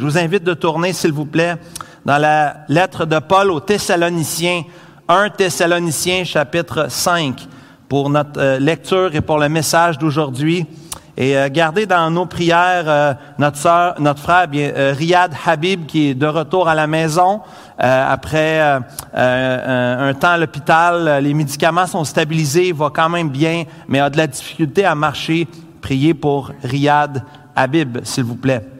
Je vous invite de tourner, s'il vous plaît, dans la lettre de Paul aux Thessaloniciens, 1 Thessaloniciens chapitre 5, pour notre euh, lecture et pour le message d'aujourd'hui. Et euh, gardez dans nos prières euh, notre sœur, notre frère, Riyad Habib, qui est de retour à la maison. après un temps à l'hôpital, les médicaments sont stabilisés, il va quand même bien, mais a de la difficulté à marcher. Priez pour Riyad Habib, s'il vous plaît.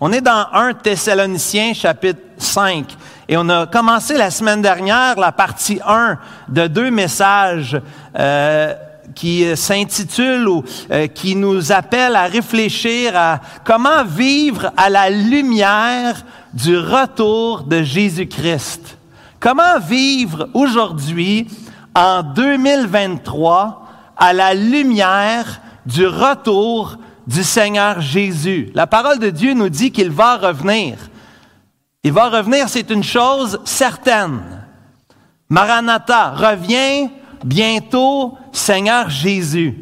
On est dans 1 Thessaloniciens chapitre 5 et on a commencé la semaine dernière la partie 1 de deux messages euh, qui s'intitulent ou euh, qui nous appellent à réfléchir à comment vivre à la lumière du retour de Jésus-Christ. Comment vivre aujourd'hui en 2023 à la lumière du retour du Seigneur Jésus. La parole de Dieu nous dit qu'il va revenir. Il va revenir, c'est une chose certaine. Maranatha, reviens bientôt, Seigneur Jésus.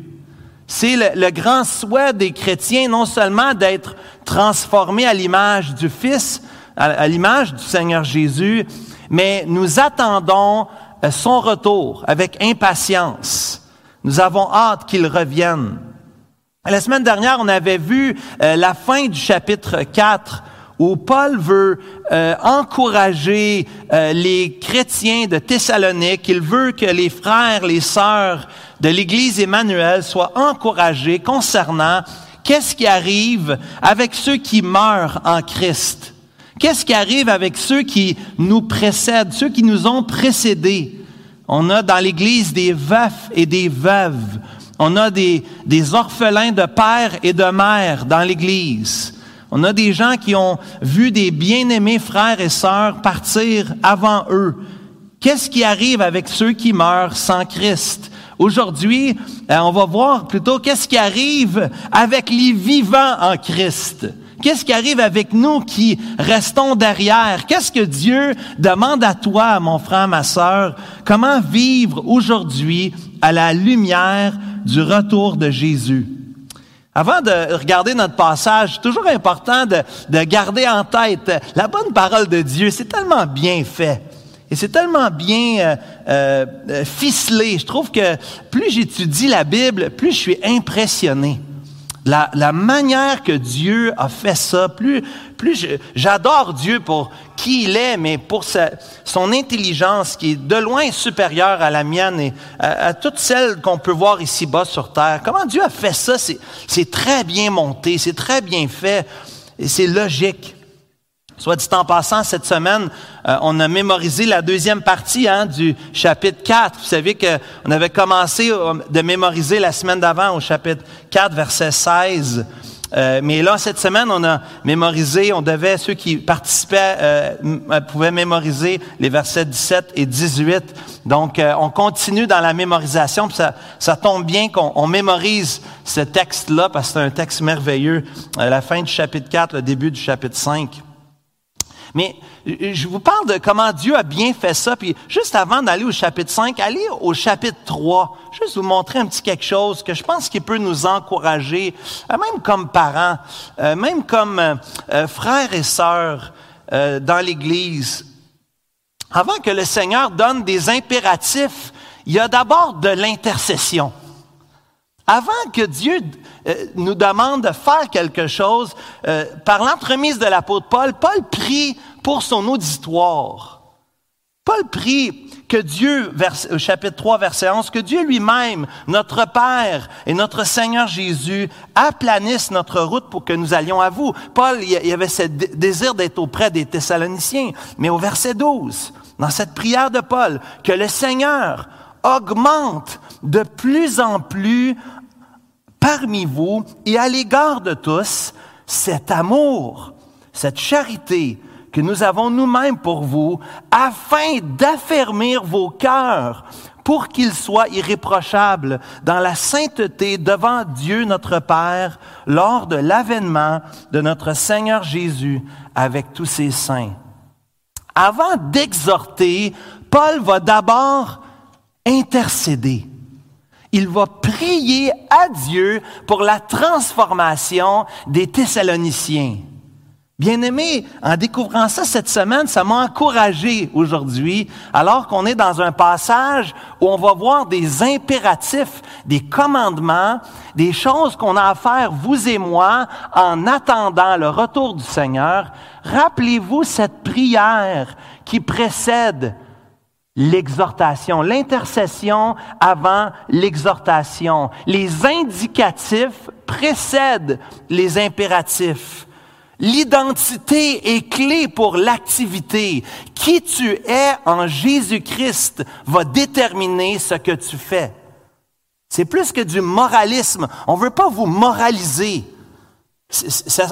C'est le, grand souhait des chrétiens, non seulement d'être transformés à l'image du Fils, à l'image du Seigneur Jésus, mais nous attendons euh, son retour avec impatience. Nous avons hâte qu'il revienne. La semaine dernière, on avait vu euh, la fin du chapitre 4 où Paul veut euh, encourager euh, les chrétiens de Thessalonique. Il veut que les frères, les sœurs de l'Église Emmanuel soient encouragés concernant qu'est-ce qui arrive avec ceux qui meurent en Christ. Qu'est-ce qui arrive avec ceux qui nous précèdent, ceux qui nous ont précédés? On a dans l'Église des veufs et des veuves. On a des, orphelins de père et de mère dans l'Église. On a des gens qui ont vu des bien-aimés frères et sœurs partir avant eux. Qu'est-ce qui arrive avec ceux qui meurent sans Christ? Aujourd'hui, euh, on va voir plutôt qu'est-ce qui arrive avec les vivants en Christ. Qu'est-ce qui arrive avec nous qui restons derrière? Qu'est-ce que Dieu demande à toi, mon frère, ma sœur? Comment vivre aujourd'hui à la lumière du retour de Jésus. Avant de regarder notre passage, toujours important de, de, garder en tête la bonne parole de Dieu. C'est tellement bien fait. Et c'est tellement bien euh, euh, ficelé. Je trouve que plus j'étudie la Bible, plus je suis impressionné. La, manière que Dieu a fait ça, plus, plus j'adore Dieu pour qui il est, mais pour son intelligence qui est de loin supérieure à la mienne et à, toutes celles qu'on peut voir ici-bas sur terre. Comment Dieu a fait ça? C'est très bien monté, c'est très bien fait et c'est logique. Soit dit en passant, cette semaine, euh, on a mémorisé la deuxième partie hein, du chapitre 4. Vous savez qu'on avait commencé euh, de mémoriser la semaine d'avant au chapitre 4, verset 16. Euh, mais là, cette semaine, on a mémorisé, on devait, ceux qui participaient euh, pouvaient mémoriser les versets 17 et 18. Donc, on continue dans la mémorisation. ça, ça tombe bien qu'on mémorise ce texte-là, parce que c'est un texte merveilleux. la fin du chapitre 4, le début du chapitre 5. Mais je vous parle de comment Dieu a bien fait ça. Puis juste avant d'aller au chapitre 5, allez au chapitre 3. Juste vous montrer un petit quelque chose que je pense qui peut nous encourager, euh, même comme parents, euh, même comme euh, frères et sœurs dans l'Église. Avant que le Seigneur donne des impératifs, il y a d'abord de l'intercession. Avant que Dieu euh, nous demande de faire quelque chose, euh, par l'entremise de l'apôtre Paul, Paul prie pour son auditoire. Paul prie que Dieu, au chapitre 3, verset 11, que Dieu lui-même, notre Père et notre Seigneur Jésus, aplanisse notre route pour que nous allions à vous. Paul, il y avait ce désir d'être auprès des Thessaloniciens. Mais au verset 12, dans cette prière de Paul, que le Seigneur augmente de plus en plus parmi vous et à l'égard de tous cet amour, cette charité que nous avons nous-mêmes pour vous, afin d'affermir vos cœurs pour qu'ils soient irréprochables dans la sainteté devant Dieu notre Père lors de l'avènement de notre Seigneur Jésus avec tous ses saints. Avant d'exhorter, Paul va d'abord intercéder il va prier à Dieu pour la transformation des Thessaloniciens. Bien-aimé, en découvrant ça cette semaine, ça m'a encouragé aujourd'hui, alors qu'on est dans un passage où on va voir des impératifs, des commandements, des choses qu'on a à faire, vous et moi, en attendant le retour du Seigneur. Rappelez-vous cette prière qui précède l'exhortation, l'intercession avant l'exhortation. Les indicatifs précèdent les impératifs. L'identité est clé pour l'activité. Qui tu es en Jésus-Christ va déterminer ce que tu fais. C'est plus que du moralisme. On veut pas vous moraliser.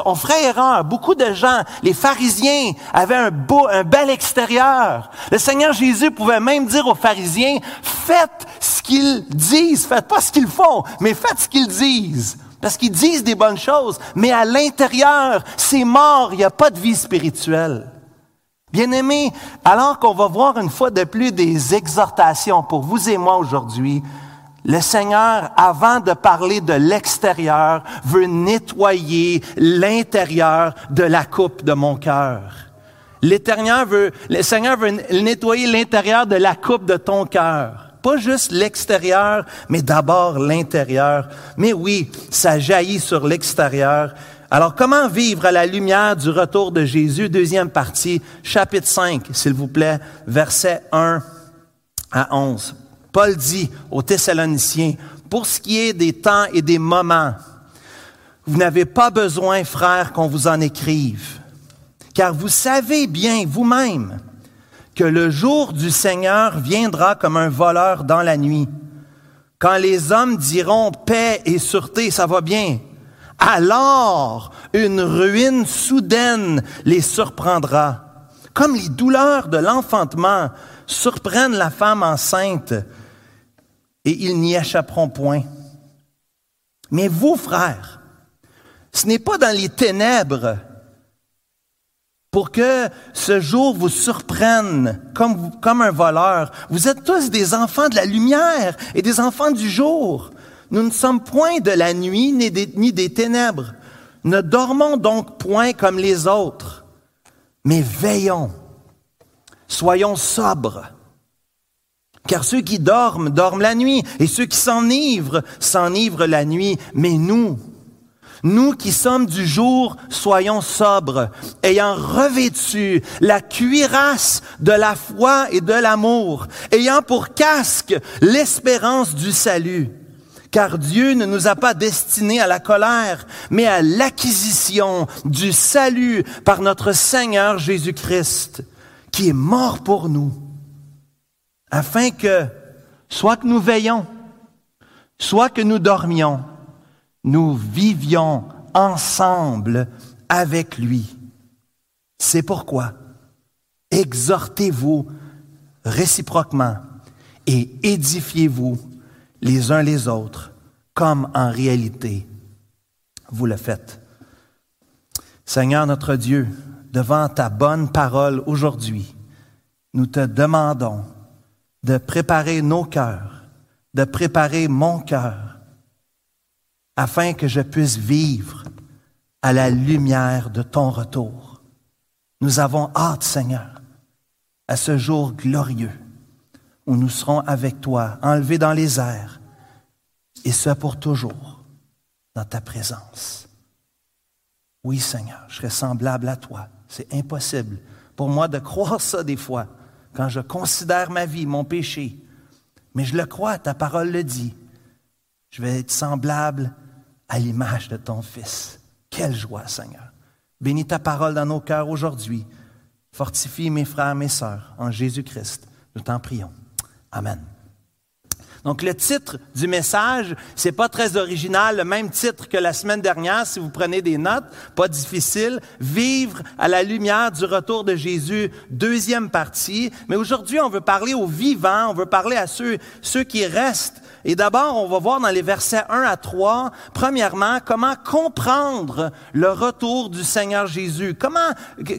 On ferait erreur. Beaucoup de gens, les pharisiens, avaient un beau, un bel extérieur. Le Seigneur Jésus pouvait même dire aux pharisiens, faites ce qu'ils disent. Faites pas ce qu'ils font, mais faites ce qu'ils disent. Parce qu'ils disent des bonnes choses, mais à l'intérieur, c'est mort, il n'y a pas de vie spirituelle. Bien-aimés, alors qu'on va voir une fois de plus des exhortations pour vous et moi aujourd'hui, le Seigneur, avant de parler de l'extérieur, veut nettoyer l'intérieur de la coupe de mon cœur. L'éternel veut, le Seigneur veut nettoyer l'intérieur de la coupe de ton cœur. Pas juste l'extérieur, mais d'abord l'intérieur. Mais oui, ça jaillit sur l'extérieur. Alors, comment vivre à la lumière du retour de Jésus? Deuxième partie, chapitre 5, s'il vous plaît, versets 1 à 11. Paul dit aux Thessaloniciens, pour ce qui est des temps et des moments, vous n'avez pas besoin, frères, qu'on vous en écrive, car vous savez bien vous-même que le jour du Seigneur viendra comme un voleur dans la nuit. Quand les hommes diront paix et sûreté, ça va bien, alors une ruine soudaine les surprendra, comme les douleurs de l'enfantement surprennent la femme enceinte, et ils n'y échapperont point. Mais vous, frères, ce n'est pas dans les ténèbres pour que ce jour vous surprenne comme, comme un voleur. Vous êtes tous des enfants de la lumière et des enfants du jour. Nous ne sommes point de la nuit ni des, ni des ténèbres. Ne dormons donc point comme les autres, mais veillons. Soyons sobres. Car ceux qui dorment, dorment la nuit, et ceux qui s'enivrent, s'enivrent la nuit. Mais nous, nous qui sommes du jour, soyons sobres, ayant revêtu la cuirasse de la foi et de l'amour, ayant pour casque l'espérance du salut. Car Dieu ne nous a pas destinés à la colère, mais à l'acquisition du salut par notre Seigneur Jésus-Christ, qui est mort pour nous, afin que, soit que nous veillons, soit que nous dormions, nous vivions ensemble avec lui. C'est pourquoi exhortez-vous réciproquement et édifiez-vous les uns les autres, comme en réalité vous le faites. Seigneur notre Dieu, devant ta bonne parole aujourd'hui, nous te demandons de préparer nos cœurs, de préparer mon cœur afin que je puisse vivre à la lumière de ton retour. Nous avons hâte, Seigneur, à ce jour glorieux où nous serons avec toi, enlevés dans les airs, et ce pour toujours, dans ta présence. Oui, Seigneur, je serai semblable à toi. C'est impossible pour moi de croire ça des fois, quand je considère ma vie, mon péché. Mais je le crois, ta parole le dit. Je vais être semblable à l'image de ton Fils. Quelle joie, Seigneur. Bénis ta parole dans nos cœurs aujourd'hui. Fortifie mes frères, mes sœurs, en Jésus-Christ. Nous t'en prions. Amen. Donc le titre du message, c'est pas très original, le même titre que la semaine dernière si vous prenez des notes, pas difficile, vivre à la lumière du retour de Jésus, deuxième partie, mais aujourd'hui on veut parler aux vivants, on veut parler à ceux ceux qui restent Et d'abord, on va voir dans les versets 1 à 3, premièrement, comment comprendre le retour du Seigneur Jésus. Comment,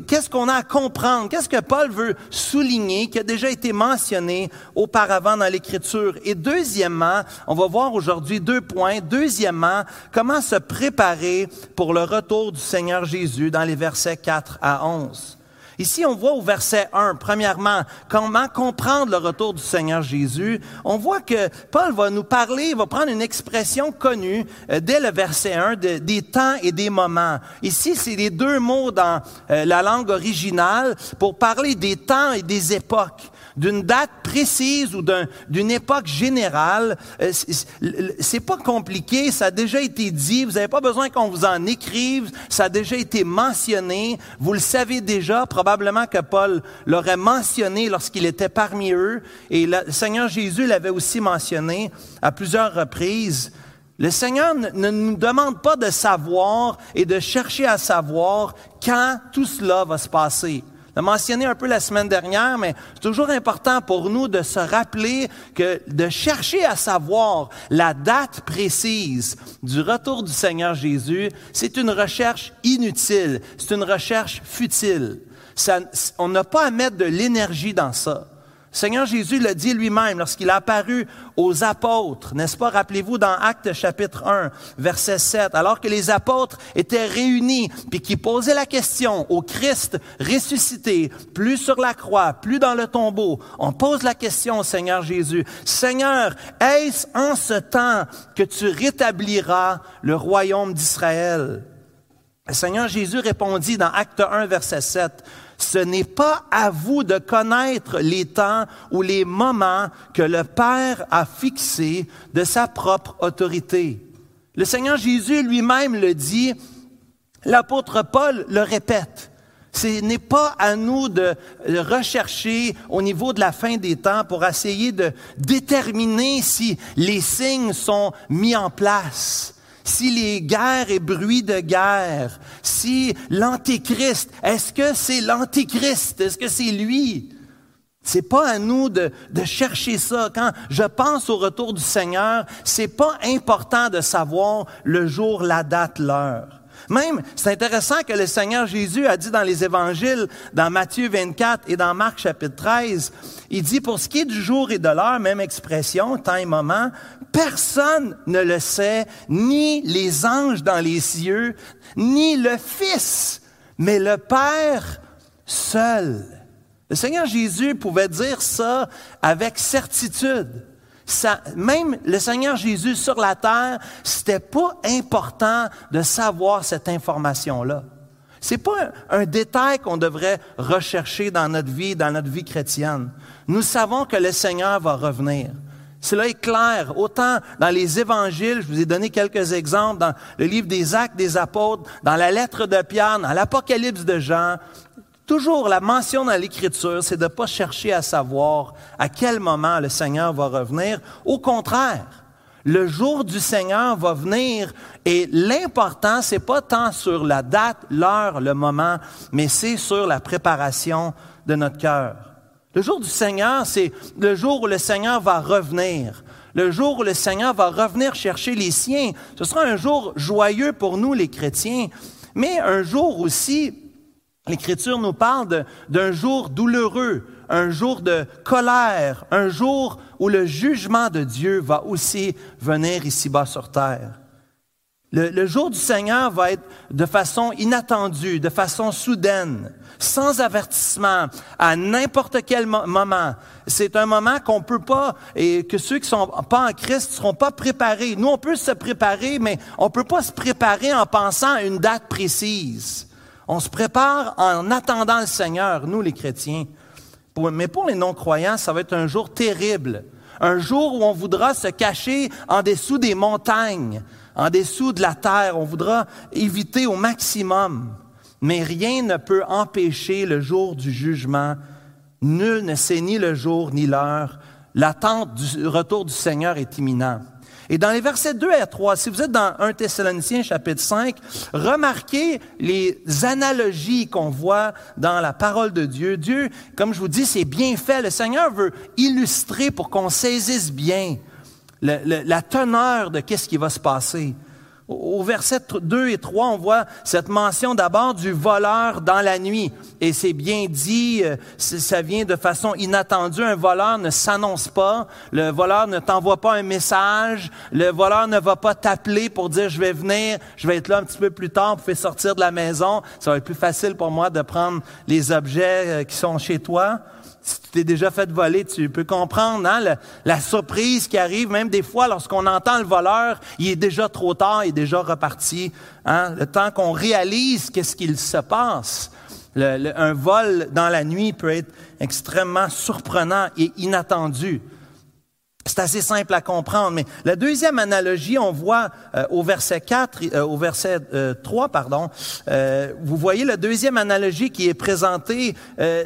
qu'est-ce qu'on a à comprendre? Qu'est-ce que Paul veut souligner, qui a déjà été mentionné auparavant dans l'Écriture? Et deuxièmement, on va voir aujourd'hui deux points. Deuxièmement, comment se préparer pour le retour du Seigneur Jésus dans les versets 4 à 11. Ici, on voit au verset 1, premièrement, comment comprendre le retour du Seigneur Jésus. On voit que Paul va nous parler, il va prendre une expression connue euh, dès le verset 1 des temps et des moments. Ici, c'est les deux mots dans euh, la langue originale pour parler des temps et des époques d'une date précise ou d'une époque générale. Euh, c'est pas compliqué, ça a déjà été dit, vous n'avez pas besoin qu'on vous en écrive, ça a déjà été mentionné, vous le savez déjà, que Paul l'aurait mentionné lorsqu'il était parmi eux, et le Seigneur Jésus l'avait aussi mentionné à plusieurs reprises. Le Seigneur ne nous demande pas de savoir et de chercher à savoir quand tout cela va se passer l'ai mentionné un peu la semaine dernière, mais c'est toujours important pour nous de se rappeler que de chercher à savoir la date précise du retour du Seigneur Jésus, c'est une recherche inutile, c'est une recherche futile. On n'a pas à mettre de l'énergie dans ça. Seigneur Jésus l'a dit lui-même lorsqu'il a apparu aux apôtres, n'est-ce pas? Rappelez-vous dans Actes chapitre 1, verset 7, alors que les apôtres étaient réunis, puis qui posaient la question au Christ ressuscité, plus sur la croix, plus dans le tombeau, on pose la question au Seigneur Jésus, Seigneur, est-ce en ce temps que tu rétabliras le royaume d'Israël? Le Seigneur Jésus répondit dans Acte 1, verset 7, ce n'est pas à vous de connaître les temps ou les moments que le Père a fixés de sa propre autorité. Le Seigneur Jésus lui-même le dit, l'apôtre Paul le répète. Ce n'est pas à nous de rechercher au niveau de la fin des temps pour essayer de déterminer si les signes sont mis en place si les guerres et bruits de guerre, si l'antéchrist, est-ce que c'est l'antéchrist? Est-ce que c'est lui? C'est pas à nous de, de, chercher ça. Quand je pense au retour du Seigneur, c'est pas important de savoir le jour, la date, l'heure. Même, c'est intéressant que le Seigneur Jésus a dit dans les évangiles, dans Matthieu 24 et dans Marc chapitre 13, il dit, pour ce qui est du jour et de l'heure, même expression, temps et moment, personne ne le sait, ni les anges dans les cieux, ni le Fils, mais le Père seul. Le Seigneur Jésus pouvait dire ça avec certitude même le Seigneur Jésus sur la terre, c'était pas important de savoir cette information-là. C'est pas un, détail qu'on devrait rechercher dans notre vie, dans notre vie chrétienne. Nous savons que le Seigneur va revenir. Cela est clair, autant dans les évangiles, je vous ai donné quelques exemples, dans le livre des actes des apôtres, dans la lettre de Pierre, dans l'Apocalypse de Jean, Toujours la mention dans l'Écriture, c'est de ne pas chercher à savoir à quel moment le Seigneur va revenir. Au contraire, le jour du Seigneur va venir et l'important, c'est pas tant sur la date, l'heure, le moment, mais c'est sur la préparation de notre cœur. Le jour du Seigneur, c'est le jour où le Seigneur va revenir. Le jour où le Seigneur va revenir chercher les siens. Ce sera un jour joyeux pour nous, les chrétiens, mais un jour aussi L'Écriture nous parle d'un jour douloureux, un jour de colère, un jour où le jugement de Dieu va aussi venir ici-bas sur terre. Le, le, jour du Seigneur va être de façon inattendue, de façon soudaine, sans avertissement, à n'importe quel moment. C'est un moment qu'on peut pas, et que ceux qui sont pas en Christ seront pas préparés. Nous, on peut se préparer, mais on peut pas se préparer en pensant à une date précise. On se prépare en attendant le Seigneur, nous les chrétiens. mais pour les non-croyants, ça va être un jour terrible. Un jour où on voudra se cacher en dessous des montagnes, en dessous de la terre. On voudra éviter au maximum. Mais rien ne peut empêcher le jour du jugement. Nul ne sait ni le jour ni l'heure. L'attente du retour du Seigneur est imminente. Et dans les versets 2 à 3, si vous êtes dans 1 Thessaloniciens chapitre 5, remarquez les analogies qu'on voit dans la parole de Dieu. Dieu, comme je vous dis, c'est bien fait. Le Seigneur veut illustrer pour qu'on saisisse bien la teneur de qu'est-ce qui va se passer. Au verset 2 et 3, on voit cette mention d'abord du voleur dans la nuit. Et c'est bien dit, euh, ça vient de façon inattendue. Un voleur ne s'annonce pas. Le voleur ne t'envoie pas un message. Le voleur ne va pas t'appeler pour dire je vais venir, je vais être là un petit peu plus tard pour faire sortir de la maison. Ça va être plus facile pour moi de prendre les objets euh, qui sont chez toi si tu t'es déjà fait voler, tu peux comprendre hein, la, surprise qui arrive, même des fois lorsqu'on entend le voleur, il est déjà trop tard, il est déjà reparti. Hein, le temps qu'on réalise qu'est-ce qu'il se passe. un vol dans la nuit peut être extrêmement surprenant et inattendu. C'est assez simple à comprendre, mais la deuxième analogie, on voit euh, au verset 4, euh, au verset 3, euh, pardon, vous voyez la deuxième analogie qui est présentée,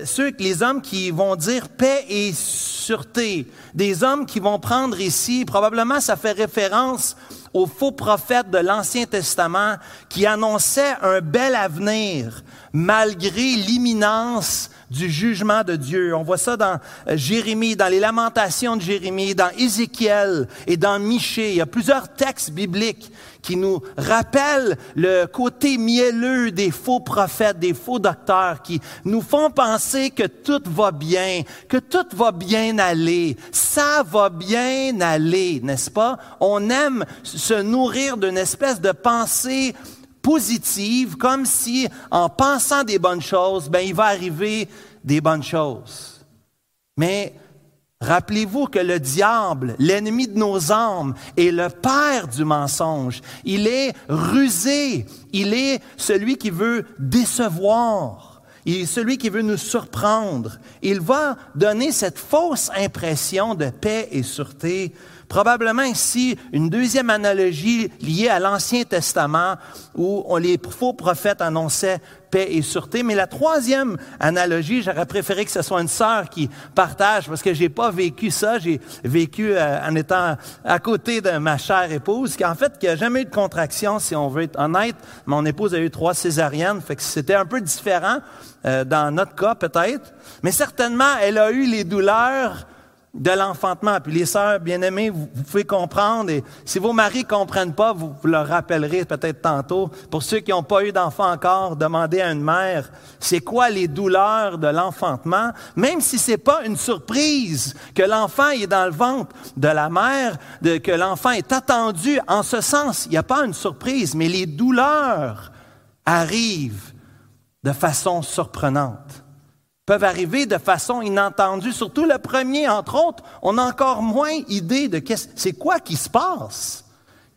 ceux, les hommes qui vont dire paix et sûreté, des hommes qui vont prendre ici, probablement ça fait référence aux faux prophètes de l'Ancien Testament qui annonçaient un bel avenir malgré l'imminence du jugement de Dieu. On voit ça dans euh, Jérémie, dans les lamentations de Jérémie, dans Ézéchiel et dans Michée. Il y a plusieurs textes bibliques qui nous rappellent le côté mielleux des faux prophètes, des faux docteurs, qui nous font penser que tout va bien, que tout va bien aller. Ça va bien aller, n'est-ce pas? On aime se nourrir d'une espèce de pensée positive, comme si en pensant des bonnes choses, ben il va arriver des bonnes choses. Mais rappelez-vous que le diable, l'ennemi de nos âmes, est le père du mensonge. Il est rusé. Il est celui qui veut décevoir. Il est celui qui veut nous surprendre. Il va donner cette fausse impression de paix et sûreté Probablement ici une deuxième analogie liée à l'Ancien Testament où les faux prophètes annonçaient paix et sûreté. Mais la troisième analogie, j'aurais préféré que ce soit une sœur qui partage parce que j'ai pas vécu ça. J'ai vécu euh, en étant à côté de ma chère épouse qui en fait qui a jamais eu de contraction si on veut être honnête. Mon épouse a eu trois césariennes, fait que c'était un peu différent euh, dans notre cas peut-être. Mais certainement, elle a eu les douleurs de l'enfantement. Puis les sœurs bien-aimées, vous, pouvez comprendre, et si vos maris comprennent pas, vous, vous leur rappellerez peut-être tantôt. Pour ceux qui n'ont pas eu d'enfant encore, demandez à une mère, c'est quoi les douleurs de l'enfantement? Même si c'est pas une surprise que l'enfant est dans le ventre de la mère, que l'enfant est attendu, en ce sens, il n'y a pas une surprise, mais les douleurs arrivent de façon surprenante peuvent arriver de façon inattendue. Surtout le premier, entre autres, on a encore moins idée de qu'est-ce, c'est quoi qui se passe.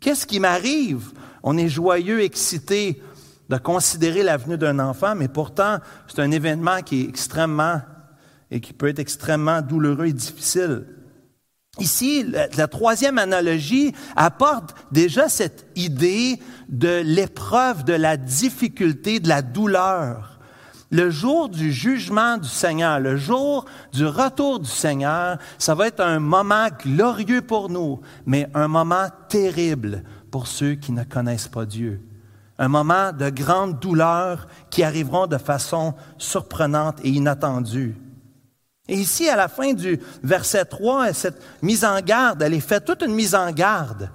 Qu'est-ce qui m'arrive? On est joyeux, excité de considérer l'avenue d'un enfant, mais pourtant, c'est un événement qui est extrêmement et qui peut être extrêmement douloureux et difficile. Ici, la, troisième analogie apporte déjà cette idée de l'épreuve, de la difficulté, de la douleur le jour du jugement du Seigneur, le jour du retour du Seigneur, ça va être un moment glorieux pour nous, mais un moment terrible pour ceux qui ne connaissent pas Dieu. Un moment de grande douleur qui arriveront de façon surprenante et inattendue. Et ici, à la fin du verset 3, cette mise en garde, elle est faite toute une mise en garde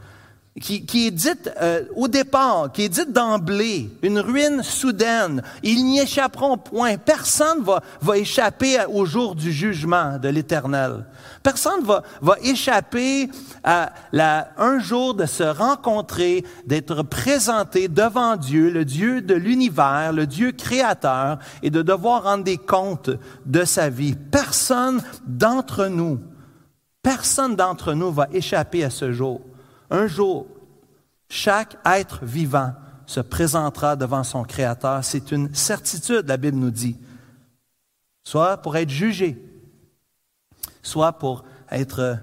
qui, est dite euh, au départ, qui est dite d'emblée, une ruine soudaine. Ils n'y échapperont point. Personne va, va échapper au jour du jugement de l'Éternel. Personne va, va échapper à la, un jour de se rencontrer, d'être présenté devant Dieu, le Dieu de l'univers, le Dieu créateur, et de devoir rendre des comptes de sa vie. Personne d'entre nous, personne d'entre nous va échapper à ce jour. Un jour, chaque être vivant se présentera devant son Créateur. C'est une certitude, la Bible nous dit. Soit pour être jugé, soit pour être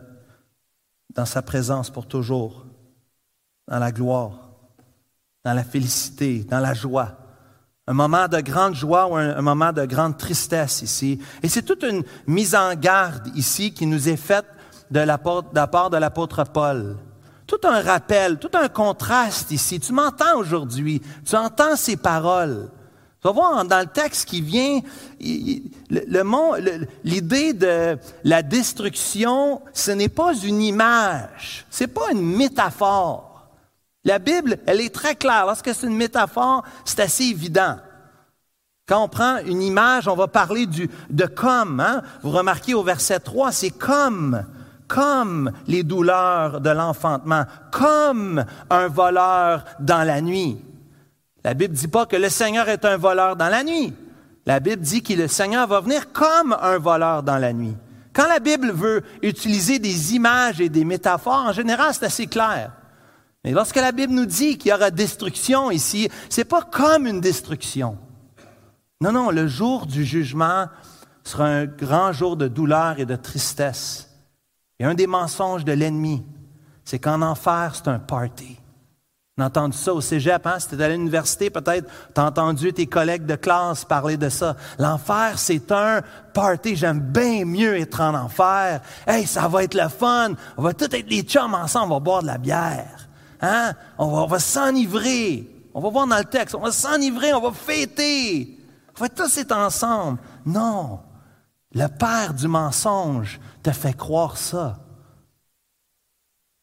dans sa présence pour toujours, dans la gloire, dans la félicité, dans la joie. Un moment de grande joie ou un, moment de grande tristesse ici. Et c'est toute une mise en garde ici qui nous est faite de la part de l'apôtre Paul tout un rappel, tout un contraste ici. Tu m'entends aujourd'hui, tu entends ces paroles. Tu vas voir dans le texte qui vient, l'idée de la destruction, ce n'est pas une image, c'est pas une métaphore. La Bible, elle est très claire. Lorsque c'est une métaphore, c'est assez évident. Quand on prend une image, on va parler de comme. Hein? Vous remarquez au verset 3, c'est comme, comme les douleurs de l'enfantement, comme un voleur dans la nuit. La Bible dit pas que le Seigneur est un voleur dans la nuit. La Bible dit que le Seigneur va venir comme un voleur dans la nuit. Quand la Bible veut utiliser des images et des métaphores, en général, c'est assez clair. Mais lorsque la Bible nous dit qu'il y aura destruction ici, c'est pas comme une destruction. Non, non, le jour du jugement sera un grand jour de douleur et de tristesse. Et un des mensonges de l'ennemi, c'est qu'en enfer, c'est un party. On a entendu ça au cégep, hein? Si tu à l'université, peut-être, tu as entendu tes collègues de classe parler de ça. L'enfer, c'est un party. J'aime bien mieux être en enfer. Hey, ça va être le fun. On va tous être les chums ensemble, on va boire de la bière. Hein? On va, on va s'enivrer. On va voir dans le texte. On va s'enivrer, on va fêter. On va tous être ensemble. Non. Le père du mensonge te fait croire ça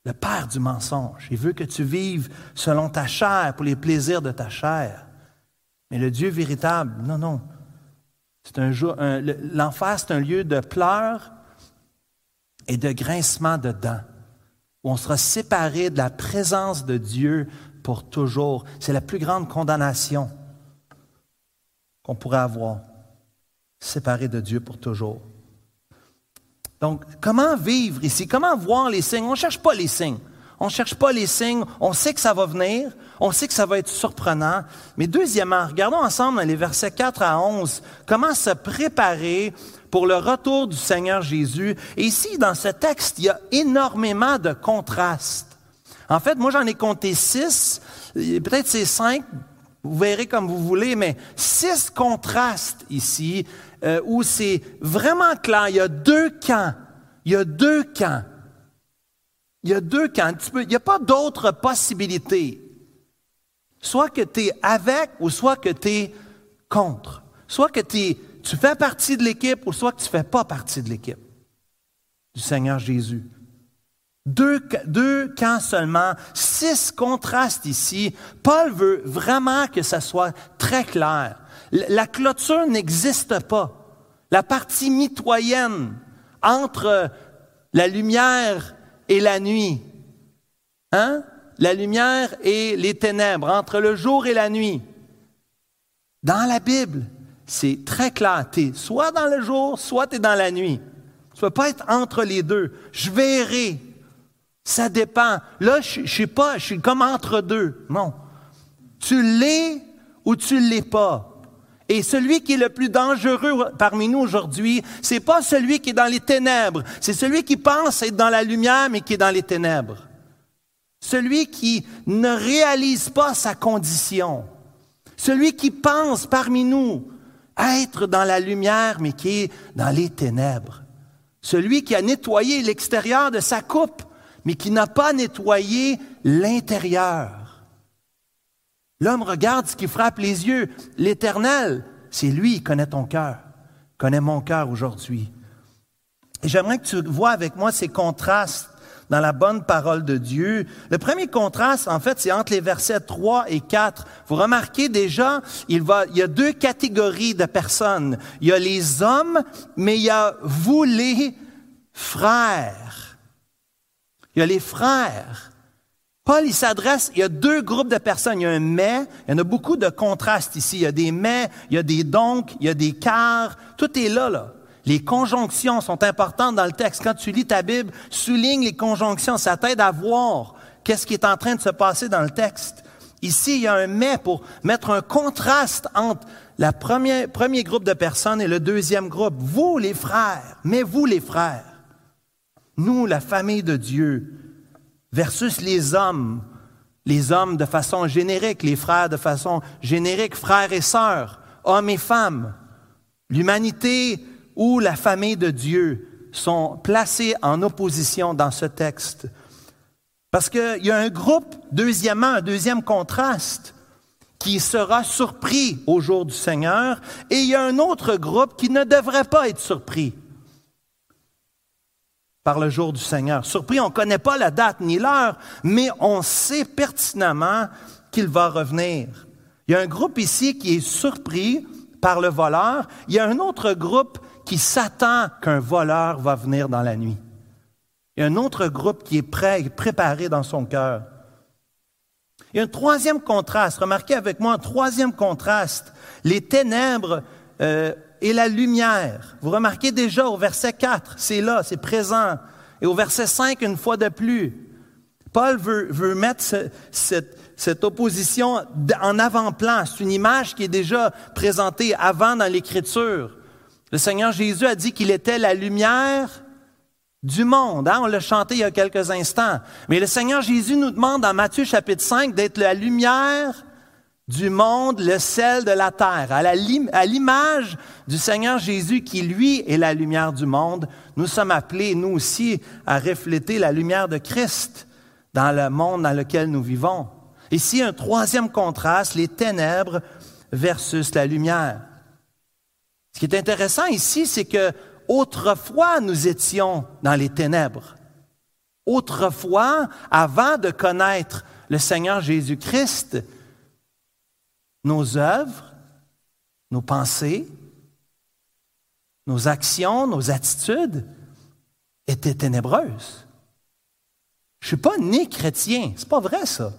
le père du mensonge. Il veut que tu vives selon ta chair, pour les plaisirs de ta chair. Mais le Dieu véritable, non, non. C'est un l'enfer, c'est un lieu de pleurs et de grincement de dents, où on sera séparé de la présence de Dieu pour toujours. C'est la plus grande condamnation qu'on pourrait avoir, séparé de Dieu pour toujours. Donc, comment vivre ici? Comment voir les signes? On ne cherche pas les signes. On ne cherche pas les signes. On sait que ça va venir. On sait que ça va être surprenant. Mais deuxièmement, regardons ensemble dans les versets 4 à 11 comment se préparer pour le retour du Seigneur Jésus. Et ici, dans ce texte, il y a énormément de contrastes. En fait, moi, j'en ai compté six. Peut-être c'est cinq. Vous verrez comme vous voulez, mais six contrastes ici euh, où c'est vraiment clair. Il y a deux camps. Il y a deux camps. Il y a deux camps. il n'y a pas d'autres possibilités. Soit que tu es avec ou soit que tu es contre. Soit que tu fais partie de l'équipe ou soit que tu ne fais pas partie de l'équipe du Seigneur Jésus. Deux, deux, camps seulement, six contrastes ici. Paul veut vraiment que ça soit très clair. La clôture n'existe pas. La partie mitoyenne entre la lumière et la nuit. Hein? La lumière et les ténèbres, entre le jour et la nuit. Dans la Bible, c'est très clair. Soit dans le jour, soit tu es dans la nuit. Tu ne peux pas être entre les deux. Je verrai. Ça dépend. Là, je ne suis pas, je suis comme entre deux. Non. Tu l'es ou tu ne l'es pas. Et celui qui est le plus dangereux parmi nous aujourd'hui, c'est pas celui qui est dans les ténèbres, c'est celui qui pense être dans la lumière mais qui est dans les ténèbres. Celui qui ne réalise pas sa condition. Celui qui pense parmi nous être dans la lumière mais qui est dans les ténèbres. Celui qui a nettoyé l'extérieur de sa coupe mais qui n'a pas nettoyé l'intérieur. L'homme regarde ce qui frappe les yeux. L'Éternel, c'est lui qui connaît ton cœur, connaît mon cœur aujourd'hui. Et j'aimerais que tu vois avec moi ces contrastes dans la bonne parole de Dieu. Le premier contraste, en fait, c'est entre les versets 3 et 4. Vous remarquez déjà, il, il y a deux catégories de personnes. Il y a les hommes, mais il y a vous les frères. Il y a les frères. Paul, il s'adresse, il y a deux groupes de personnes. Il y a un mais, il y en a beaucoup de contrastes ici. Il y a des mais, il y a des donc, il y a des car. Tout est là, là. Les conjonctions sont importantes dans le texte. Quand tu lis ta Bible, souligne les conjonctions. Ça t'aide à voir qu'est-ce qui est en train de se passer dans le texte. Ici, il y a un mais pour mettre un contraste entre le premier, premier groupe de personnes et le deuxième groupe. Vous, les frères, mais vous, les frères. Nous, la famille de Dieu, versus les hommes, les hommes de façon générique, les frères de façon générique, frères et sœurs, hommes et femmes. L'humanité ou la famille de Dieu sont placés en opposition dans ce texte. Parce qu'il y a un groupe, deuxièmement, un deuxième contraste. qui sera surpris au jour du Seigneur, et il y a un autre groupe qui ne devrait pas être surpris par le jour du Seigneur. Surpris, on ne connaît pas la date ni l'heure, mais on sait pertinemment qu'il va revenir. Il y a un groupe ici qui est surpris par le voleur. Il y a un autre groupe qui s'attend qu'un voleur va venir dans la nuit. Il y a un autre groupe qui est prêt, préparé dans son cœur. Il y a un troisième contraste. Remarquez avec moi un troisième contraste. Les ténèbres euh, et la lumière. Vous remarquez déjà au verset 4, c'est là, c'est présent. Et au verset 5, une fois de plus. Paul veut, mettre cette, cette opposition en avant-plan. C'est une image qui est déjà présentée avant dans l'Écriture. Le Seigneur Jésus a dit qu'il était la lumière du monde. Hein? On l'a chanté il y a quelques instants. Mais le Seigneur Jésus nous demande dans Matthieu chapitre 5 d'être la lumière du monde, le sel de la terre. À l'image du Seigneur Jésus qui, lui, est la lumière du monde, nous sommes appelés, nous aussi, à refléter la lumière de Christ dans le monde dans lequel nous vivons. Ici, un troisième contraste, les ténèbres versus la lumière. Ce qui est intéressant ici, c'est que autrefois nous étions dans les ténèbres. Autrefois, avant de connaître le Seigneur Jésus-Christ, nos œuvres, nos pensées, nos actions, nos attitudes étaient ténébreuses. Je suis pas né chrétien, c'est pas vrai ça.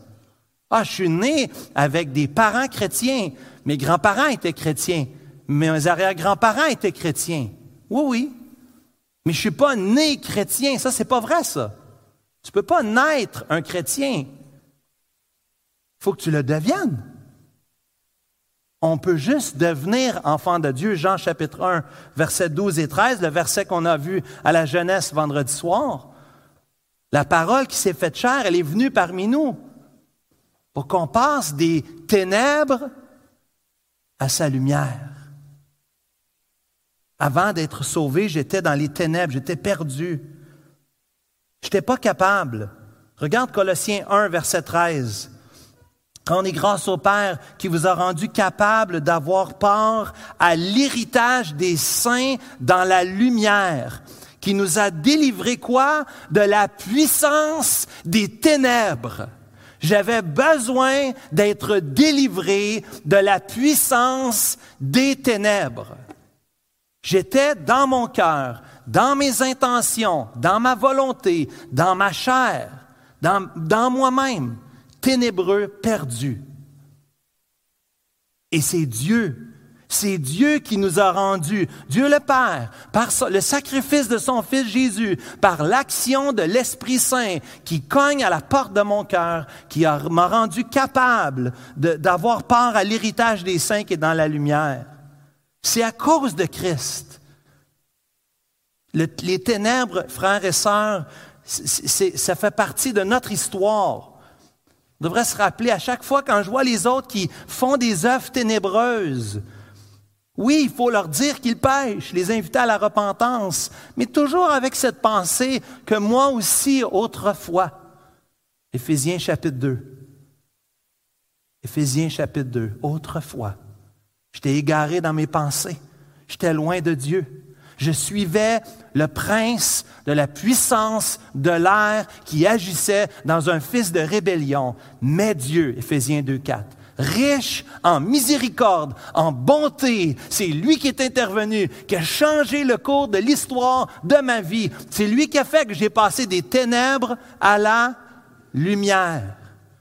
Ah, je suis né avec des parents chrétiens. Mes grands-parents étaient chrétiens. Mes arrière-grands-parents étaient chrétiens. Oui, oui. Mais je suis pas né chrétien. Ça, c'est pas vrai, ça. Tu peux pas naître un chrétien. Il faut que tu le deviennes. On peut juste devenir enfant de Dieu. Jean chapitre 1, versets 12 et 13, le verset qu'on a vu à la jeunesse vendredi soir. La parole qui s'est faite chair, elle est venue parmi nous pour qu'on passe des ténèbres à sa lumière. Avant d'être sauvé, j'étais dans les ténèbres, j'étais perdu. Je n'étais pas capable. Regarde Colossiens 1, verset 13. On est grâce au Père qui vous a rendu capable d'avoir part à l'héritage des saints dans la lumière, qui nous a délivré quoi? De la puissance des ténèbres. J'avais besoin d'être délivré de la puissance des ténèbres. J'étais dans mon cœur, dans mes intentions, dans ma volonté, dans ma chair, dans, dans moi-même, ténébreux, perdu. Et c'est Dieu c'est Dieu qui nous a rendus, Dieu le Père, par le sacrifice de son Fils Jésus, par l'action de l'Esprit Saint qui cogne à la porte de mon cœur, qui m'a rendu capable d'avoir part à l'héritage des saints qui est dans la lumière. C'est à cause de Christ. les ténèbres, frères et sœurs, ça fait partie de notre histoire. On devrait se rappeler à chaque fois quand je vois les autres qui font des œuvres ténébreuses. Oui, il faut leur dire qu'ils pêchent, les inviter à la repentance, mais toujours avec cette pensée que moi aussi, autrefois, Éphésiens chapitre 2, Éphésiens chapitre 2, autrefois, J'étais égaré dans mes pensées. J'étais loin de Dieu. Je suivais le prince de la puissance de l'air qui agissait dans un fils de rébellion. Mais Dieu, Éphésiens 2.4, riche en miséricorde, en bonté, c'est lui qui est intervenu, qui a changé le cours de l'histoire de ma vie. C'est lui qui a fait que j'ai passé des ténèbres à la lumière.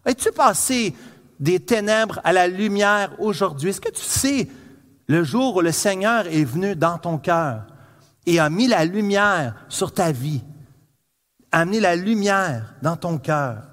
Es-tu passé des ténèbres à la lumière aujourd'hui? Est-ce que tu sais le jour où le Seigneur est venu dans ton cœur? Et a mis la lumière sur ta vie, a mis la lumière dans ton cœur?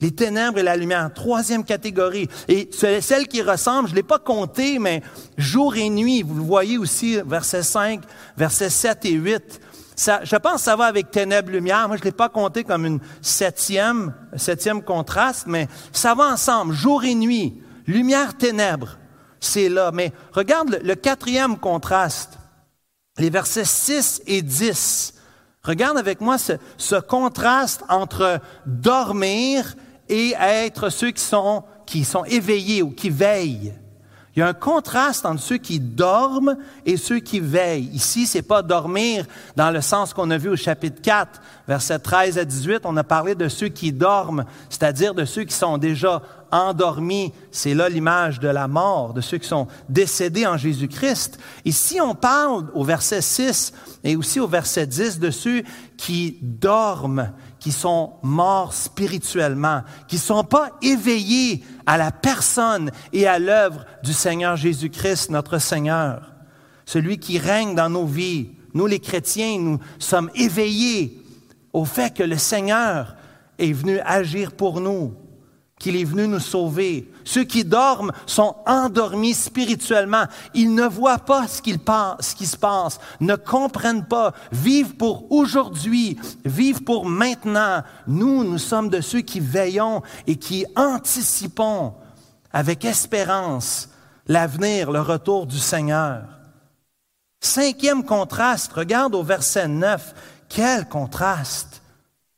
Les ténèbres et la lumière, troisième catégorie. Et celle qui ressemble, je ne l'ai pas compté, mais jour et nuit, vous le voyez aussi, verset 5, versets 7 et 8 je pense que ça va avec ténèbres-lumière. Moi, je ne l'ai pas compté comme une septième, septième contraste, mais ça va ensemble, jour et nuit. Lumière-ténèbres, c'est là. Mais regarde le, quatrième contraste, les versets 6 et 10. Regarde avec moi ce, contraste entre dormir et être ceux qui sont éveillés ou qui veillent. Il y a un contraste entre ceux qui dorment et ceux qui veillent. Ici, c'est pas dormir dans le sens qu'on a vu au chapitre 4, versets 13 à 18. On a parlé de ceux qui dorment, c'est-à-dire de ceux qui sont déjà endormis. C'est là l'image de la mort, de ceux qui sont décédés en Jésus-Christ. Ici, on parle au verset 6 et aussi au verset 10 de ceux qui dorment, qui sont morts spirituellement, qui ne sont pas éveillés à la personne et à l'œuvre du Seigneur Jésus-Christ, notre Seigneur, celui qui règne dans nos vies. Nous, les chrétiens, nous sommes éveillés au fait que le Seigneur est venu agir pour nous, qu'il est venu nous sauver. Ceux qui dorment sont endormis spirituellement. Ils ne voient pas ce, qui se passe, ne comprennent pas, vivent pour aujourd'hui, vivent pour maintenant. Nous, nous sommes de ceux qui veillons et qui anticipons avec espérance l'avenir, le retour du Seigneur. Cinquième contraste, regarde au verset 9, quel contraste.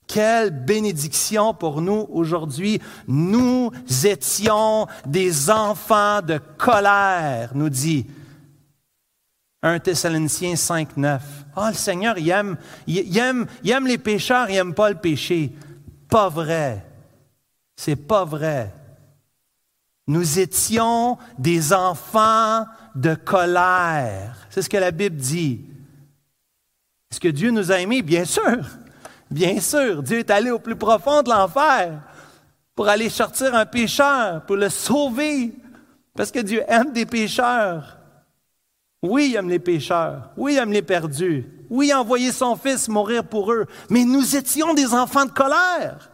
Quelle bénédiction pour nous aujourd'hui. Nous étions des enfants de colère, nous dit 1 Thessaloniciens 5, 9. Ah, le Seigneur, il aime, il, aime, il aime les pécheurs, il n'aime pas le péché. Pas vrai. C'est pas vrai. Nous étions des enfants de colère. C'est ce que la Bible dit. Est-ce que Dieu nous a aimés? Bien sûr. Bien sûr, Dieu est allé au plus profond de l'enfer pour aller sortir un pécheur, pour le sauver, parce que Dieu aime des pécheurs. Oui, il aime les pécheurs. Oui, il aime les perdus. Oui, il a envoyé son Fils mourir pour eux. Mais nous étions des enfants de colère.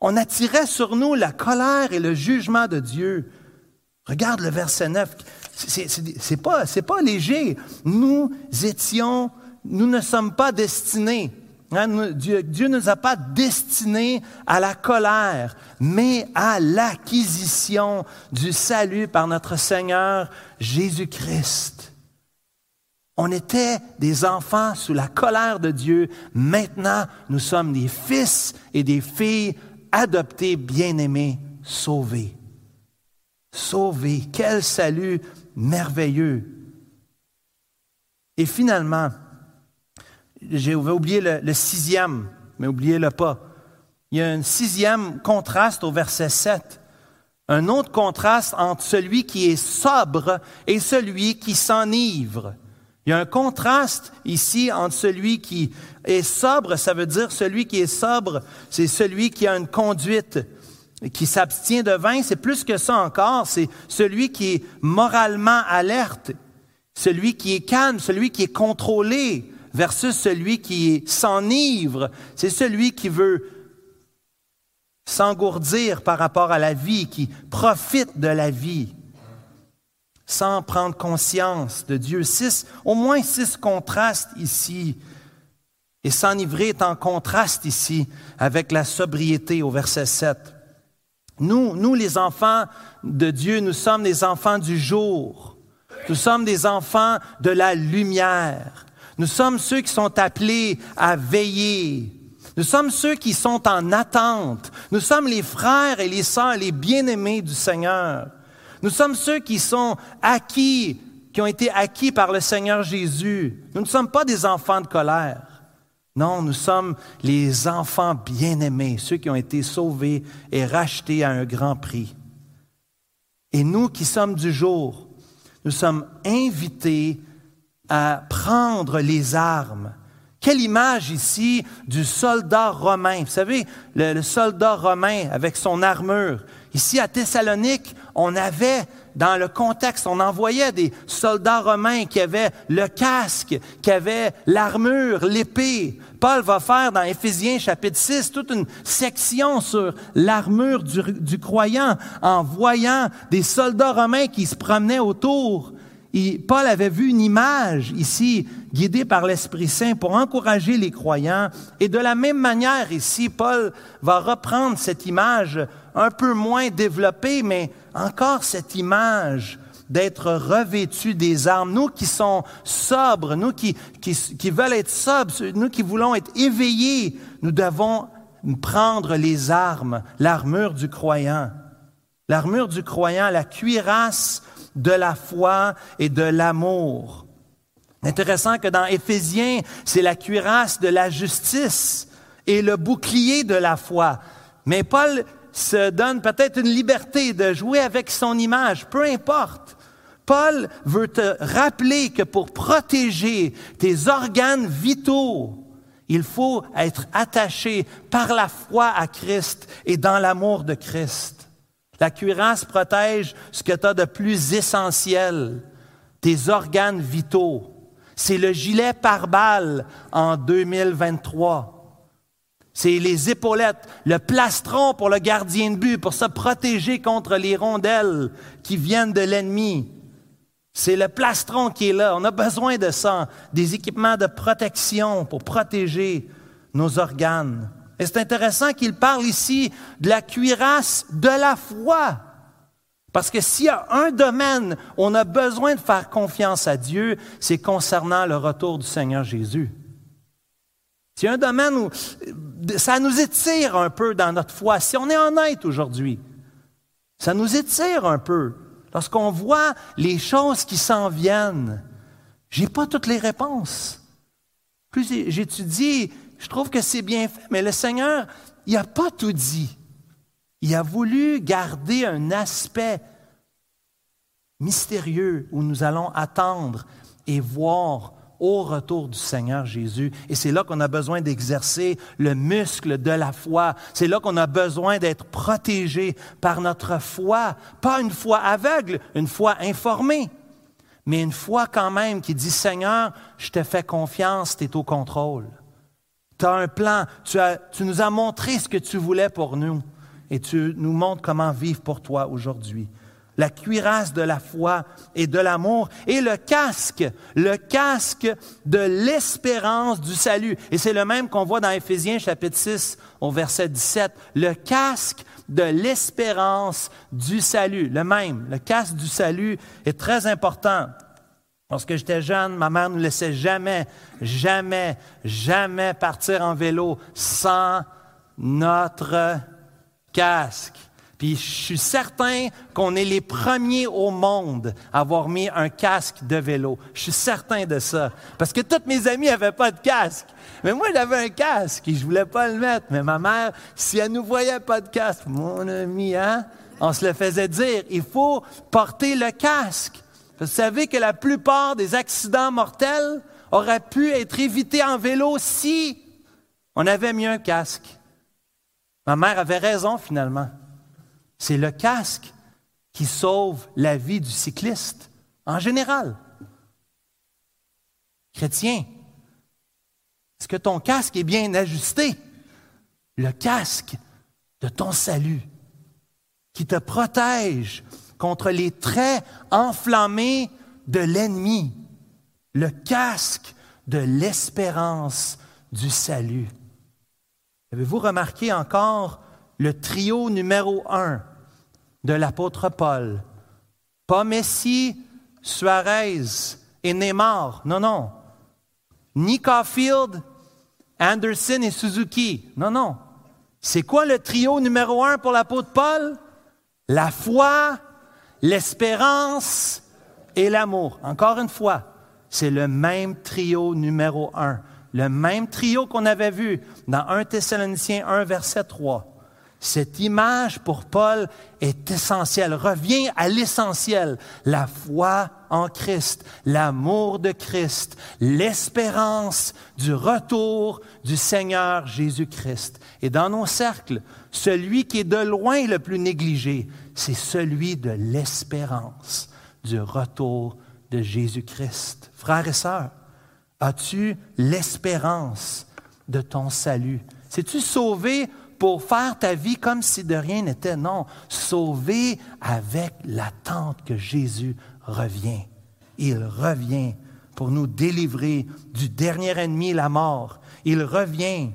On attirait sur nous la colère et le jugement de Dieu. Regarde le verset 9. C'est pas, pas léger. Nous étions, nous ne sommes pas destinés Hein, Dieu, ne nous a pas destinés à la colère, mais à l'acquisition du salut par notre Seigneur Jésus-Christ. On était des enfants sous la colère de Dieu. Maintenant, nous sommes des fils et des filles adoptés, bien-aimés, sauvés. Sauvés. Quel salut merveilleux. Et finalement, j'ai oublié le, sixième, mais oubliez-le pas. Il y a un sixième contraste au verset 7. Un autre contraste entre celui qui est sobre et celui qui s'enivre. Il y a un contraste ici entre celui qui est sobre, ça veut dire celui qui est sobre, c'est celui qui a une conduite, qui s'abstient de vin, c'est plus que ça encore, c'est celui qui est moralement alerte, celui qui est calme, celui qui est contrôlé, versus celui qui s'enivre. C'est celui qui veut s'engourdir par rapport à la vie, qui profite de la vie sans prendre conscience de Dieu. Six, au moins six contrastes ici. Et s'enivrer est en contraste ici avec la sobriété au verset 7. Nous, nous les enfants de Dieu, nous sommes des enfants du jour. Nous sommes des enfants de la lumière. Nous sommes ceux qui sont appelés à veiller. Nous sommes ceux qui sont en attente. Nous sommes les frères et les sœurs, les bien-aimés du Seigneur. Nous sommes ceux qui sont acquis, qui ont été acquis par le Seigneur Jésus. Nous ne sommes pas des enfants de colère. Non, nous sommes les enfants bien-aimés, ceux qui ont été sauvés et rachetés à un grand prix. Et nous qui sommes du jour, nous sommes invités à prendre les armes. Quelle image ici du soldat romain. Vous savez, le, soldat romain avec son armure. Ici à Thessalonique, on avait dans le contexte, on envoyait des soldats romains qui avaient le casque, qui avaient l'armure, l'épée. Paul va faire dans Éphésiens chapitre 6 toute une section sur l'armure du, du, croyant en voyant des soldats romains qui se promenaient autour Paul avait vu une image ici, guidée par l'Esprit Saint, pour encourager les croyants. Et de la même manière, ici, Paul va reprendre cette image un peu moins développée, mais encore cette image d'être revêtus des armes. Nous qui sommes sobres, nous qui, qui, qui veulent être sobres, nous qui voulons être éveillés, nous devons prendre les armes, l'armure du croyant. L'armure du croyant, la cuirasse de la foi et de l'amour. Intéressant que dans Éphésiens, c'est la cuirasse de la justice et le bouclier de la foi. Mais Paul se donne peut-être une liberté de jouer avec son image, peu importe. Paul veut te rappeler que pour protéger tes organes vitaux, il faut être attaché par la foi à Christ et dans l'amour de Christ. La cuirasse protège ce que tu as de plus essentiel, tes organes vitaux. C'est le gilet pare-balles en 2023. C'est les épaulettes, le plastron pour le gardien de but, pour se protéger contre les rondelles qui viennent de l'ennemi. C'est le plastron qui est là. On a besoin de ça, des équipements de protection pour protéger nos organes. Et c'est intéressant qu'il parle ici de la cuirasse de la foi. Parce que s'il y a un domaine où on a besoin de faire confiance à Dieu, c'est concernant le retour du Seigneur Jésus. S'il y a un domaine où ça nous étire un peu dans notre foi, si on est honnête aujourd'hui, ça nous étire un peu. Lorsqu'on voit les choses qui s'en viennent, j'ai pas toutes les réponses. Plus j'étudie, je trouve que c'est bien fait, mais le Seigneur, il n'a pas tout dit. Il a voulu garder un aspect mystérieux où nous allons attendre et voir au retour du Seigneur Jésus. Et c'est là qu'on a besoin d'exercer le muscle de la foi. C'est là qu'on a besoin d'être protégé par notre foi. Pas une foi aveugle, une foi informée, mais une foi quand même qui dit, Seigneur, je te fais confiance, tu es au contrôle. Tu as un plan, tu, nous as montré ce que tu voulais pour nous et tu nous montres comment vivre pour toi aujourd'hui la cuirasse de la foi et de l'amour, et le casque, le casque de l'espérance du salut. Et c'est le même qu'on voit dans Éphésiens chapitre 6 au verset 17, le casque de l'espérance du salut. Le même, le casque du salut est très important. Lorsque j'étais jeune, ma mère ne nous laissait jamais, jamais, jamais partir en vélo sans notre casque. Puis je suis certain qu'on est les premiers au monde à avoir mis un casque de vélo. Je suis certain de ça. Parce que toutes mes amis n'avaient pas de casque. Mais moi, j'avais un casque et je voulais pas le mettre. Mais ma mère, si elle nous voyait pas de casque, mon ami, hein, on se le faisait dire, il faut porter le casque. Vous savez que la plupart des accidents mortels auraient pu être évités en vélo si on avait mis un casque. Ma mère avait raison finalement. C'est le casque qui sauve la vie du cycliste en général. Chrétien, est-ce que ton casque est bien ajusté? Le casque de ton salut qui te protège contre les traits enflammés de l'ennemi. Le casque de l'espérance du salut. Avez-vous remarqué encore le trio numéro un de l'apôtre Paul? Pas Messi, Suarez et Neymar. Non, non. Ni Caulfield, Anderson et Suzuki. Non, non. C'est quoi le trio numéro un pour l'apôtre Paul? La foi, l'espérance et l'amour. Encore une fois, c'est le même trio numéro un. Le même trio qu'on avait vu dans 1 Thessaloniciens 1, verset 3. Cette image pour Paul est essentielle, revient à l'essentiel, la foi en Christ, l'amour de Christ, l'espérance du retour du Seigneur Jésus-Christ. Et dans nos cercles, celui qui est de loin le plus négligé, c'est celui de l'espérance du retour de Jésus-Christ. Frères et sœurs, as-tu l'espérance de ton salut? Sais-tu sauvé pour faire ta vie comme si de rien n'était? Non, sauvé avec l'attente que Jésus revient. Il revient pour nous délivrer du dernier ennemi, la mort. Il revient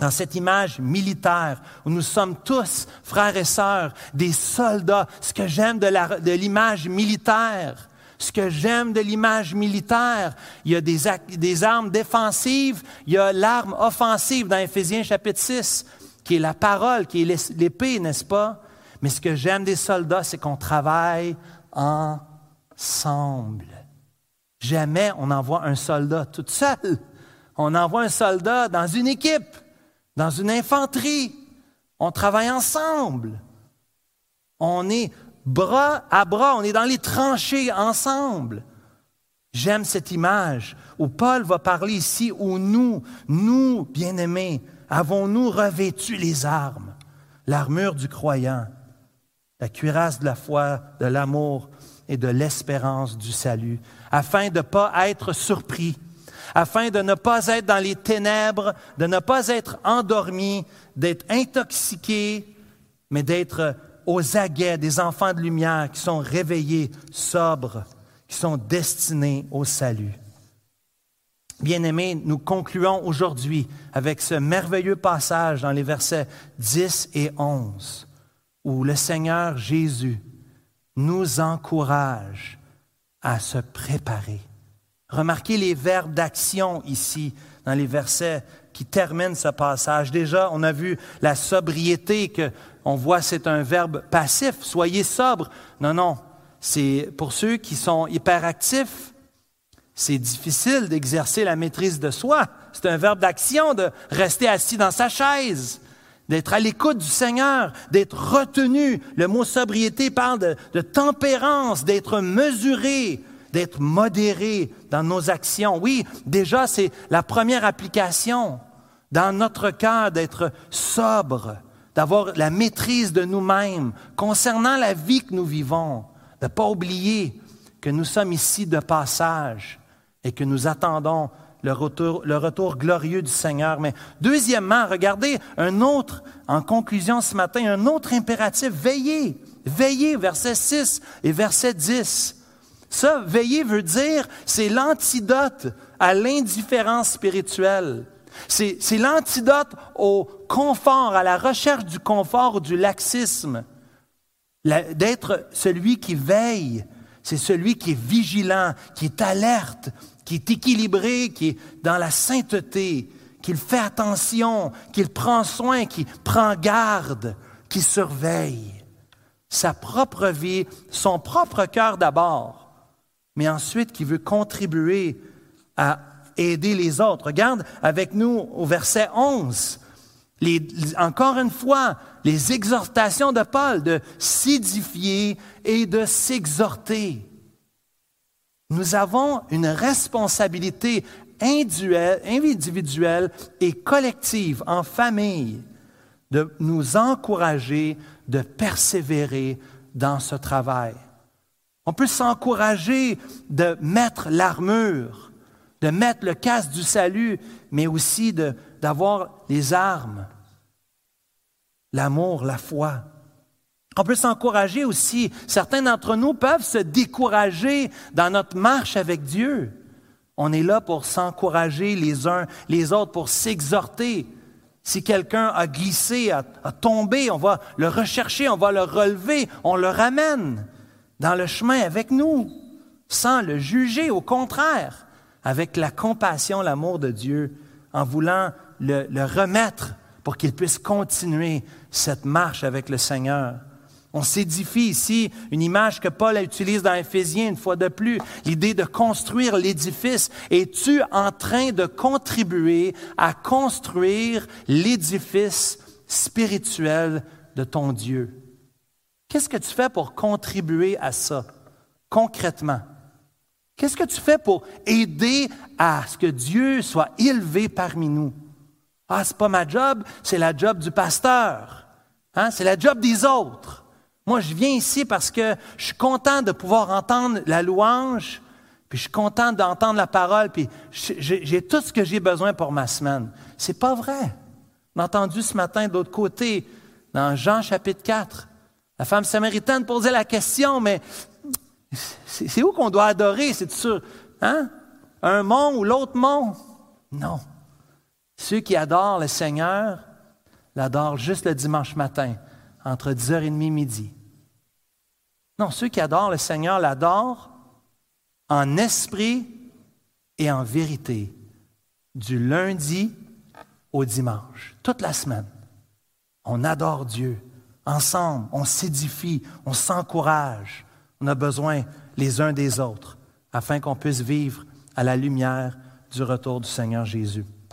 dans cette image militaire où nous sommes tous, frères et sœurs, des soldats. Ce que j'aime de l'image militaire, ce que j'aime de l'image militaire, il y a des, armes défensives, il y a l'arme offensive dans Éphésiens chapitre 6 qui est la parole, qui est l'épée, n'est-ce pas? Mais ce que j'aime des soldats, c'est qu'on travaille ensemble. Jamais on envoie un soldat tout seul. On envoie un soldat dans une équipe, dans une infanterie. On travaille ensemble. On est bras à bras, on est dans les tranchées ensemble. J'aime cette image où Paul va parler ici, où nous, nous, bien-aimés, avons-nous revêtu les armes, l'armure du croyant, la cuirasse de la foi, de l'amour et de l'espérance du salut, afin de ne pas être surpris, afin de ne pas être dans les ténèbres, de ne pas être endormi, d'être intoxiqué, mais d'être aux aguets des enfants de lumière qui sont réveillés, sobres, qui sont destinés au salut. Bien-aimés, nous concluons aujourd'hui avec ce merveilleux passage dans les versets 10 et 11, où le Seigneur Jésus nous encourage à se préparer. Remarquez les verbes d'action ici dans les versets qui terminent ce passage. Déjà, on a vu la sobriété que on voit c'est un verbe passif, soyez sobre. Non non, c'est pour ceux qui sont hyperactifs, c'est difficile d'exercer la maîtrise de soi. C'est un verbe d'action de rester assis dans sa chaise, d'être à l'écoute du Seigneur, d'être retenu. Le mot sobriété parle de, de tempérance, d'être mesuré, d'être modéré dans nos actions. Oui, déjà, c'est la première application dans notre cœur d'être sobre, d'avoir la maîtrise de nous-mêmes concernant la vie que nous vivons de ne pas oublier que nous sommes ici de passage et que nous attendons le retour, le retour glorieux du Seigneur. Mais deuxièmement, regardez un autre, en conclusion ce matin, un autre impératif, veillez, veillez, verset 6 et verset 10. Ça, veiller veut dire, c'est l'antidote à l'indifférence spirituelle. C'est l'antidote au confort, à la recherche du confort ou du laxisme. D'être celui qui veille, c'est celui qui est vigilant, qui est alerte, qui est équilibré, qui est dans la sainteté, qui fait attention, qui prend soin, qui prend garde, qui surveille sa propre vie, son propre cœur d'abord, mais ensuite qui veut contribuer à aider les autres. Regarde avec nous au verset 11. encore une fois, les exhortations de Paul de s'édifier et de s'exhorter. Nous avons une responsabilité individuelle et collective en famille de nous encourager, de persévérer dans ce travail. On peut s'encourager de mettre l'armure, de mettre le casque du salut, mais aussi d'avoir les armes l'amour, la foi. On peut s'encourager aussi. Certains d'entre nous peuvent se décourager dans notre marche avec Dieu. On est là pour s'encourager les uns les autres, pour s'exhorter. Si quelqu'un a glissé, a, tombé, on va le rechercher, on va le relever, on le ramène dans le chemin avec nous, sans le juger, au contraire, avec la compassion, l'amour de Dieu, en voulant le, remettre pour qu'il puisse continuer cette marche avec le Seigneur. On s'édifie ici une image que Paul utilise dans Éphésiens une fois de plus, l'idée de construire l'édifice. Es-tu en train de contribuer à construire l'édifice spirituel de ton Dieu? Qu'est-ce que tu fais pour contribuer à ça concrètement? Qu'est-ce que tu fais pour aider à ce que Dieu soit élevé parmi nous? Ah, c'est pas ma job, c'est la job du pasteur. Hein? C'est la job des autres. Moi, je viens ici parce que je suis content de pouvoir entendre la louange, puis je suis content d'entendre la parole, puis j'ai tout ce que j'ai besoin pour ma semaine. C'est pas vrai. On a entendu ce matin de l'autre côté, dans Jean chapitre 4, la femme samaritaine posait la question, mais c'est où qu'on doit adorer? C'est sûr, hein? Un mont ou l'autre mont? Non. Ceux qui adorent le Seigneur l'adorent juste le dimanche matin, entre 10h30 et midi. Non, ceux qui adorent le Seigneur l'adorent en esprit et en vérité, du lundi au dimanche, toute la semaine. On adore Dieu, Ensemble, on s'édifie, on s'encourage. On a besoin les uns des autres afin qu'on puisse vivre à la lumière du retour du Seigneur Jésus.